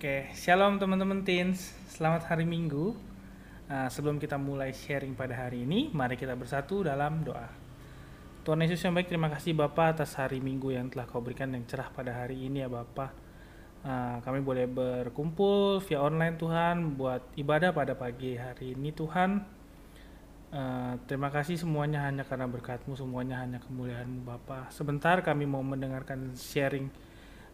Oke, shalom teman-teman teens. Selamat hari Minggu. Nah, sebelum kita mulai sharing pada hari ini, mari kita bersatu dalam doa. Tuhan Yesus yang baik, terima kasih Bapak atas hari Minggu yang telah Kau berikan yang cerah pada hari ini ya Bapak. Nah, kami boleh berkumpul via online Tuhan buat ibadah pada pagi hari ini Tuhan. Uh, terima kasih semuanya hanya karena berkatmu, semuanya hanya kemuliaanmu Bapak. Sebentar kami mau mendengarkan sharing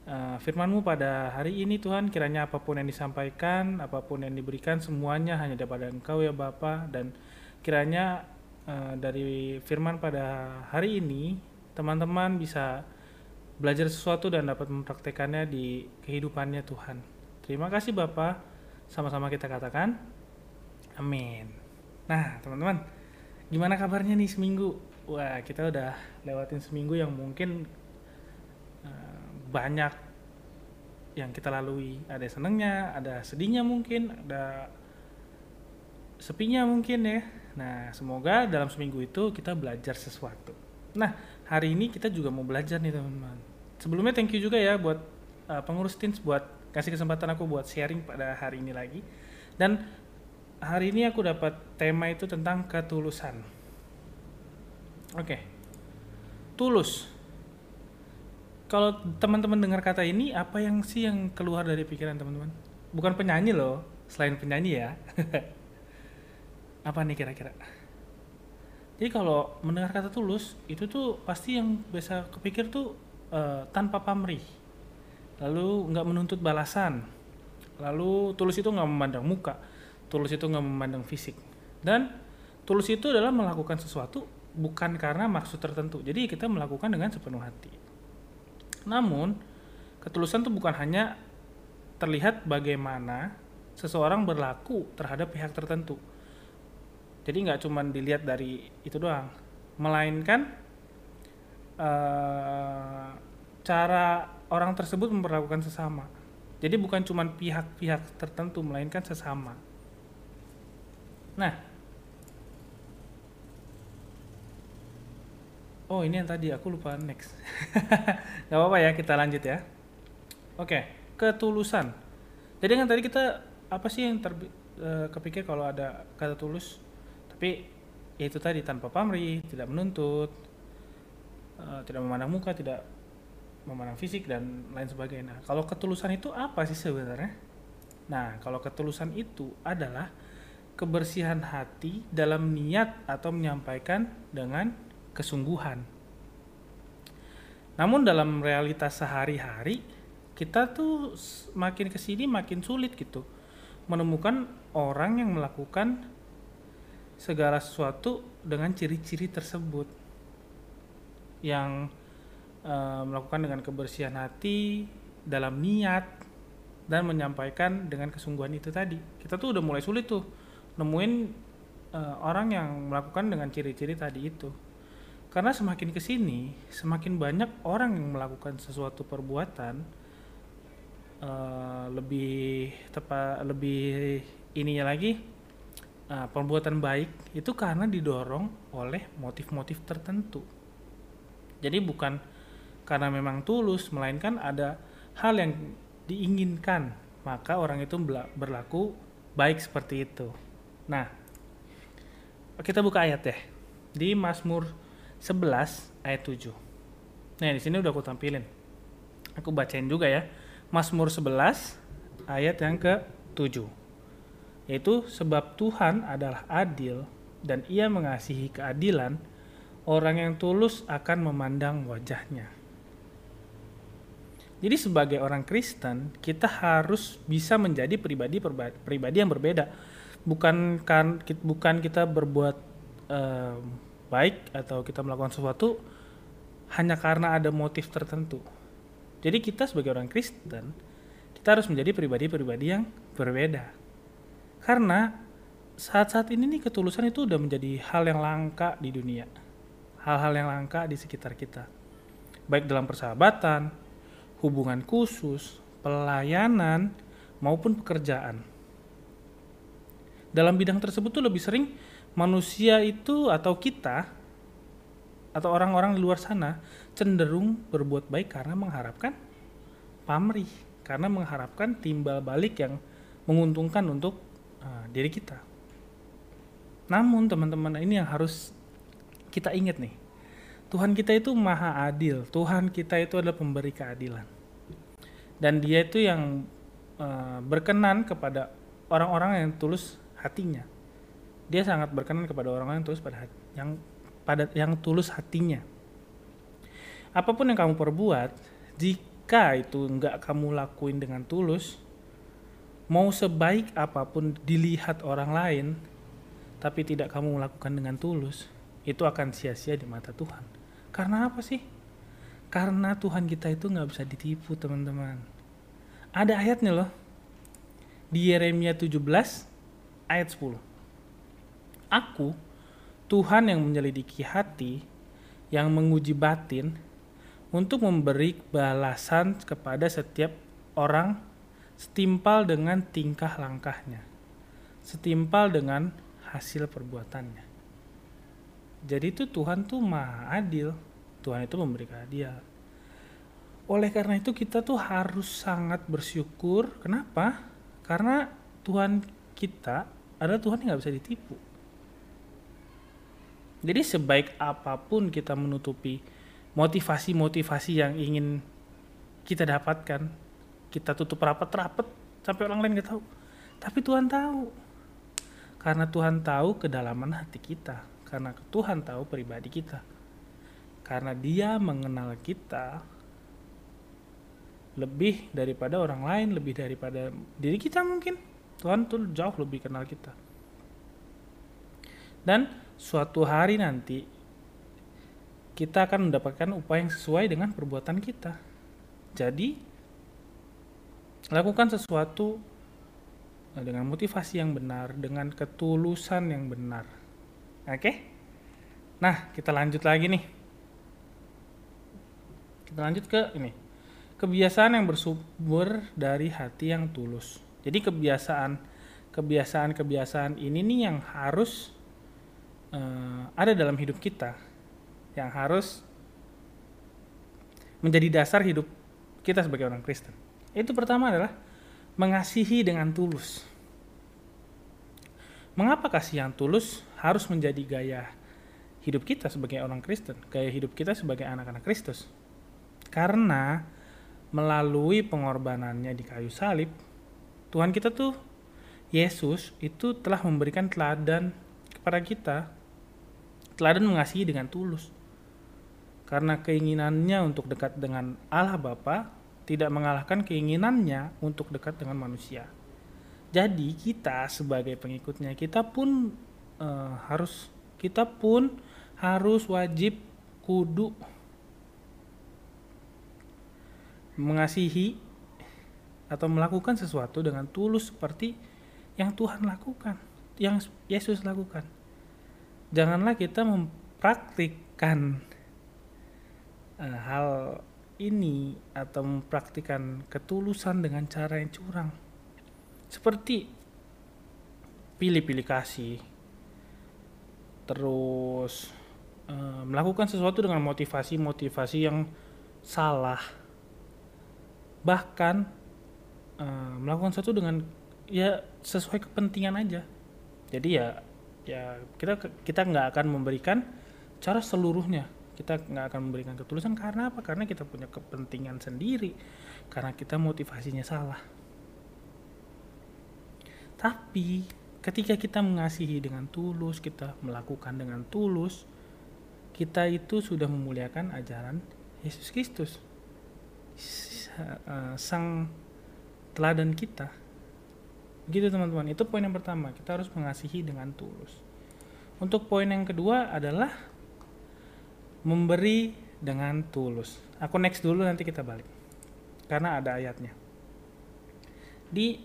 uh, firman-Mu pada hari ini Tuhan. Kiranya apa pun yang disampaikan, apa pun yang diberikan, semuanya hanya daripada Engkau ya Bapa. Dan kiranya uh, dari firman pada hari ini, teman-teman bisa belajar sesuatu dan dapat mempraktekannya di kehidupannya Tuhan. Terima kasih Bapak. Sama-sama kita katakan, amin. Nah, teman-teman, gimana kabarnya nih seminggu? Wah, kita udah lewatin seminggu yang mungkin uh, banyak yang kita lalui. Ada senengnya, ada sedihnya mungkin, ada sepinya mungkin ya. Nah, semoga dalam seminggu itu kita belajar sesuatu. Nah, hari ini kita juga mau belajar nih teman-teman. Sebelumnya thank you juga ya buat uh, pengurus teens buat kasih kesempatan aku buat sharing pada hari ini lagi. Dan hari ini aku dapat tema itu tentang ketulusan. Oke. Okay. Tulus. Kalau teman-teman dengar kata ini, apa yang sih yang keluar dari pikiran teman-teman? Bukan penyanyi loh, selain penyanyi ya. apa nih kira-kira? Jadi kalau mendengar kata tulus, itu tuh pasti yang biasa kepikir tuh uh, tanpa pamrih. Lalu nggak menuntut balasan. Lalu tulus itu nggak memandang muka tulus itu nggak memandang fisik dan tulus itu adalah melakukan sesuatu bukan karena maksud tertentu jadi kita melakukan dengan sepenuh hati namun ketulusan itu bukan hanya terlihat bagaimana seseorang berlaku terhadap pihak tertentu. Jadi nggak cuma dilihat dari itu doang melainkan uh, cara orang tersebut memperlakukan sesama. Jadi bukan cuma pihak-pihak tertentu melainkan sesama. Nah, oh ini yang tadi aku lupa next. Gak apa-apa ya, kita lanjut ya. Oke, ketulusan. Jadi kan tadi kita apa sih yang ter, uh, kepikir kalau ada kata tulus? Tapi ya itu tadi tanpa pamrih, tidak menuntut, uh, tidak memandang muka, tidak memandang fisik dan lain sebagainya. Kalau ketulusan itu apa sih sebenarnya? Nah, kalau ketulusan itu adalah kebersihan hati dalam niat atau menyampaikan dengan kesungguhan. Namun dalam realitas sehari-hari kita tuh makin ke sini makin sulit gitu. Menemukan orang yang melakukan segala sesuatu dengan ciri-ciri tersebut. Yang e, melakukan dengan kebersihan hati dalam niat dan menyampaikan dengan kesungguhan itu tadi. Kita tuh udah mulai sulit tuh nemuin uh, orang yang melakukan dengan ciri-ciri tadi itu karena semakin ke sini semakin banyak orang yang melakukan sesuatu perbuatan uh, lebih tepat lebih ininya lagi uh, perbuatan baik itu karena didorong oleh motif-motif tertentu jadi bukan karena memang tulus melainkan ada hal yang diinginkan maka orang itu berlaku baik seperti itu Nah, kita buka ayat deh. Di Mazmur 11 ayat 7. Nah, di sini udah aku tampilin. Aku bacain juga ya. Mazmur 11 ayat yang ke-7. Yaitu sebab Tuhan adalah adil dan ia mengasihi keadilan, orang yang tulus akan memandang wajahnya. Jadi sebagai orang Kristen, kita harus bisa menjadi pribadi pribadi yang berbeda bukan kan bukan kita berbuat baik atau kita melakukan sesuatu hanya karena ada motif tertentu. Jadi kita sebagai orang Kristen kita harus menjadi pribadi-pribadi yang berbeda. Karena saat-saat ini nih ketulusan itu udah menjadi hal yang langka di dunia. Hal-hal yang langka di sekitar kita. Baik dalam persahabatan, hubungan khusus, pelayanan, maupun pekerjaan dalam bidang tersebut tuh lebih sering manusia itu atau kita atau orang-orang di luar sana cenderung berbuat baik karena mengharapkan pamrih, karena mengharapkan timbal balik yang menguntungkan untuk uh, diri kita. Namun teman-teman ini yang harus kita ingat nih. Tuhan kita itu maha adil. Tuhan kita itu adalah pemberi keadilan. Dan dia itu yang uh, berkenan kepada orang-orang yang tulus hatinya. Dia sangat berkenan kepada orang-orang yang tulus pada yang pada yang tulus hatinya. Apa pun yang kamu perbuat, jika itu enggak kamu lakuin dengan tulus, mau sebaik apa pun dilihat orang lain, tapi tidak kamu melakukan dengan tulus, itu akan sia-sia di mata Tuhan. Karena apa sih? Karena Tuhan kita itu nggak bisa ditipu, teman-teman. Ada ayatnya loh. Di Yeremia 17 ayat 10. Aku, Tuhan yang menyelidiki hati, yang menguji batin, untuk memberi balasan kepada setiap orang setimpal dengan tingkah langkahnya, setimpal dengan hasil perbuatannya. Jadi itu Tuhan tuh maha adil, Tuhan itu memberi keadilan. Oleh karena itu kita tuh harus sangat bersyukur. Kenapa? Karena Tuhan kita adalah Tuhan yang nggak bisa ditipu. Jadi sebaik apa pun kita menutupi motivasi-motivasi yang ingin kita dapatkan kita tutup rapat-rapat sampai orang lain nggak tahu. Tapi Tuhan tahu. Karena Tuhan tahu kedalaman hati kita. Karena Tuhan tahu pribadi kita. Karena dia mengenal kita lebih daripada orang lain lebih daripada diri kita mungkin. Tuhan tuh jauh lebih kenal kita dan suatu hari nanti kita akan mendapatkan upaya yang sesuai dengan perbuatan kita. Jadi, lakukan sesuatu eh, dengan motivasi yang benar, dengan ketulusan yang benar. Oke? Nah, kita lanjut lagi nih. Kita lanjut ke ini. Kebiasaan yang bersumber dari hati yang tulus. Jadi kebiasaan kebiasaan-kebiasaan ini nih yang harus uh, ada dalam hidup kita yang harus menjadi dasar hidup kita sebagai orang Kristen. Itu pertama adalah mengasihi dengan tulus. Mengapa kasih yang tulus harus menjadi gaya hidup kita sebagai orang Kristen, gaya hidup kita sebagai anak-anak Kristus? Karena melalui pengorbanannya di kayu salib, Tuhan kita tuh Yesus itu telah memberikan teladan kepada kita, teladan mengasihi dengan tulus karena keinginannya untuk dekat dengan Allah Bapa tidak mengalahkan keinginannya untuk dekat dengan manusia. Jadi kita sebagai pengikutnya kita pun uh, harus kita pun harus wajib kudu mengasihi atau melakukan sesuatu dengan tulus seperti yang Tuhan lakukan, yang Yesus lakukan. Janganlah kita mempraktikkan uh, hal ini atau mempraktikkan ketulusan dengan cara yang curang. Seperti pilih-pilih kasih terus uh, melakukan sesuatu dengan motivasi-motivasi yang salah. Bahkan uh, melakukan sesuatu dengan ya sesuai kepentingan aja. Jadi ya ya kita kita nggak akan memberikan cara seluruhnya. Kita nggak akan memberikan ketulusan karena apa? Karena kita punya kepentingan sendiri. Karena kita motivasinya salah. Tapi ketika kita mengasihi dengan tulus kita melakukan dengan tulus kita itu sudah memuliakan ajaran Yesus Kristus. Eh, sang teladan kita gitu teman-teman itu poin yang pertama kita harus mengasihi dengan tulus untuk poin yang kedua adalah memberi dengan tulus. Aku next dulu nanti kita balik. Karena ada ayatnya. Di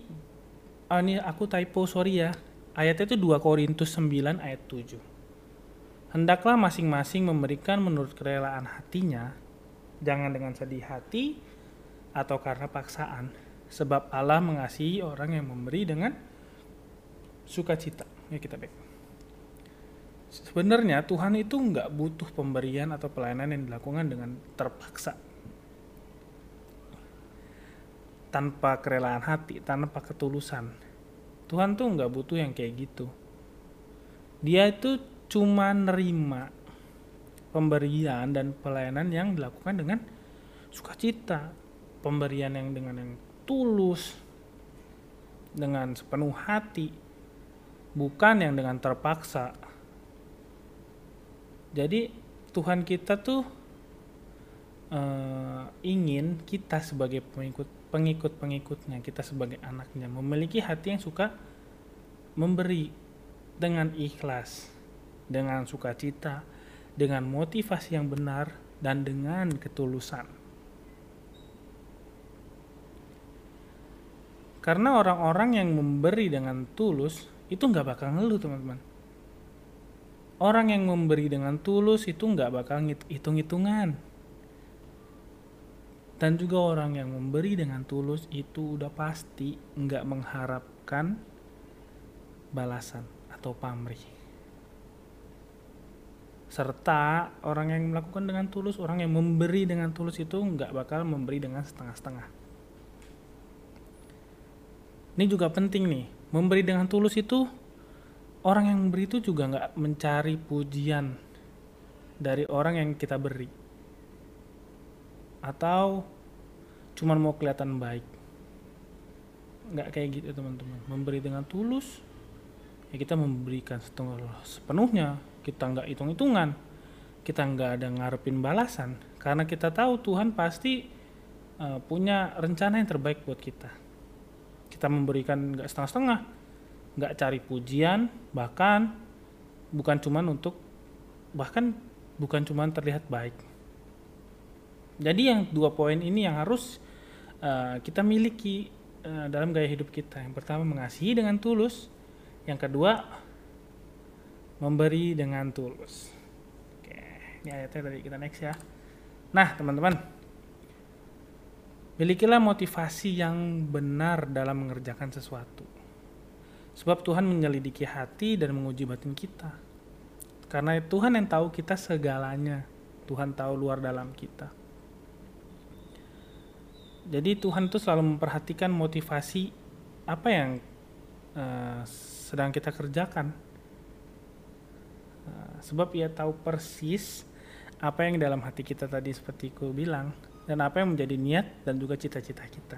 oh ini aku typo sorry ya. Ayatnya itu 2 Korintus 9 ayat 7. Hendaklah masing-masing memberikan menurut kerelaan hatinya, jangan dengan sedih hati atau karena paksaan, sebab Allah mengasihi orang yang memberi dengan sukacita. Ya kita baik sebenarnya Tuhan itu nggak butuh pemberian atau pelayanan yang dilakukan dengan terpaksa. tanpa kerelaan hati, tanpa ketulusan. Tuhan tuh nggak butuh yang kayak gitu. Dia itu cuma nerima pemberian dan pelayanan yang dilakukan dengan sukacita, pemberian yang dengan yang tulus, dengan sepenuh hati, bukan yang dengan terpaksa. Jadi Tuhan kita tuh uh, ingin kita sebagai pengikut pengikut pengikutnya, kita sebagai anaknya memiliki hati yang suka memberi dengan ikhlas, dengan sukacita, dengan motivasi yang benar dan dengan ketulusan. Karena orang-orang yang memberi dengan tulus itu nggak bakal ngeluh teman-teman. Orang yang memberi dengan tulus itu nggak bakal hitung-hitungan. Dan juga orang yang memberi dengan tulus itu udah pasti nggak mengharapkan balasan atau pamrih. Serta orang yang melakukan dengan tulus, orang yang memberi dengan tulus itu nggak bakal memberi dengan setengah-setengah ini juga penting nih. Memberi dengan tulus itu orang yang memberi itu juga nggak mencari pujian dari orang yang kita beri. Atau cuman mau kelihatan baik. Nggak kayak gitu teman-teman. Memberi dengan tulus ya kita memberikan sepenuhnya. Kita nggak hitung-hitungan. Kita nggak ada ngarepin balasan. Karena kita tahu Tuhan pasti uh, punya rencana yang terbaik buat kita kita memberikan nggak setengah-setengah nggak cari pujian bahkan bukan cuman untuk bahkan bukan cuman terlihat baik. Jadi yang dua poin ini yang harus uh, kita miliki uh, dalam gaya hidup kita. Yang pertama mengasihi dengan tulus. Yang kedua memberi dengan tulus. Oke ini ayatnya tadi kita next ya. Nah teman-teman Milikilah motivasi yang benar dalam mengerjakan sesuatu. Sebab Tuhan menyelidiki hati dan menguji batin kita. Karena Tuhan yang tahu kita segalanya. Tuhan tahu luar dalam kita. Jadi Tuhan itu selalu memperhatikan motivasi apa yang uh, sedang kita kerjakan. Uh, sebab ia tahu persis apa yang dalam hati kita tadi seperti ku bilang dan apa yang menjadi niat dan juga cita-cita kita.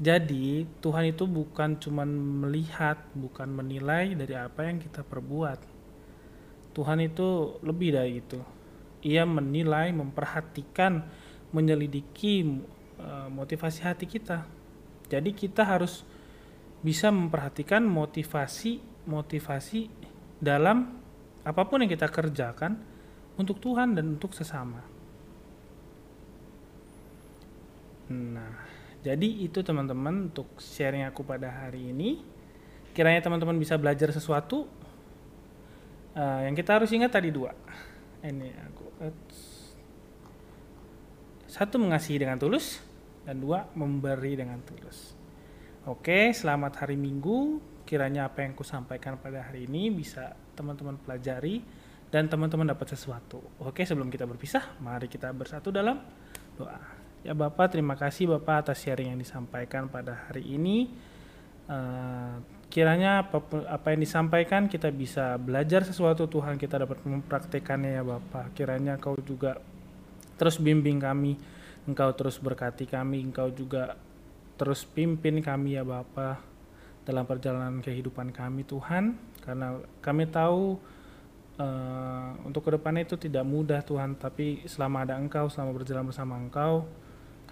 Jadi, Tuhan itu bukan cuma melihat, bukan menilai dari apa yang kita perbuat. Tuhan itu lebih dari itu. Ia menilai, memperhatikan, menyelidiki uh, motivasi hati kita. Jadi, kita harus bisa memperhatikan motivasi-motivasi dalam apa pun yang kita kerjakan untuk Tuhan dan untuk sesama. Nah, jadi itu teman-teman untuk sharing aku pada hari ini. Kiranya teman-teman bisa belajar sesuatu. Uh, yang kita harus ingat tadi dua. Ini aku satu mengasihi dengan tulus dan dua memberi dengan tulus. Oke, selamat hari Minggu. Kiranya apa yang kusampaikan pada hari ini bisa teman-teman pelajari dan teman-teman dapat sesuatu. Oke, sebelum kita berpisah, mari kita bersatu dalam doa. Ya Bapak, terima kasih Bapak atas sharing yang disampaikan pada hari ini. Uh, kiranya apa, apa yang disampaikan kita bisa belajar sesuatu Tuhan, kita dapat mempraktekannya ya Bapak. Kiranya Kau juga terus bimbing kami, Engkau terus berkati kami, Engkau juga terus pimpin kami ya Bapak dalam perjalanan kehidupan kami Tuhan, karena kami tahu uh, untuk ke depannya itu tidak mudah Tuhan, tapi selama ada Engkau, selama berjalan bersama Engkau,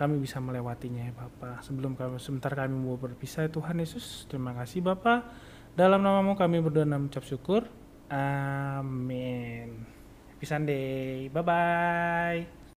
kami bisa melewatinya ya Bapak. Sebelum kami sebentar kami mau berpisah Tuhan Yesus, terima kasih Bapak. Dalam namamu kami berdoa dan mengucap syukur. Amin. Happy Sunday. Bye-bye.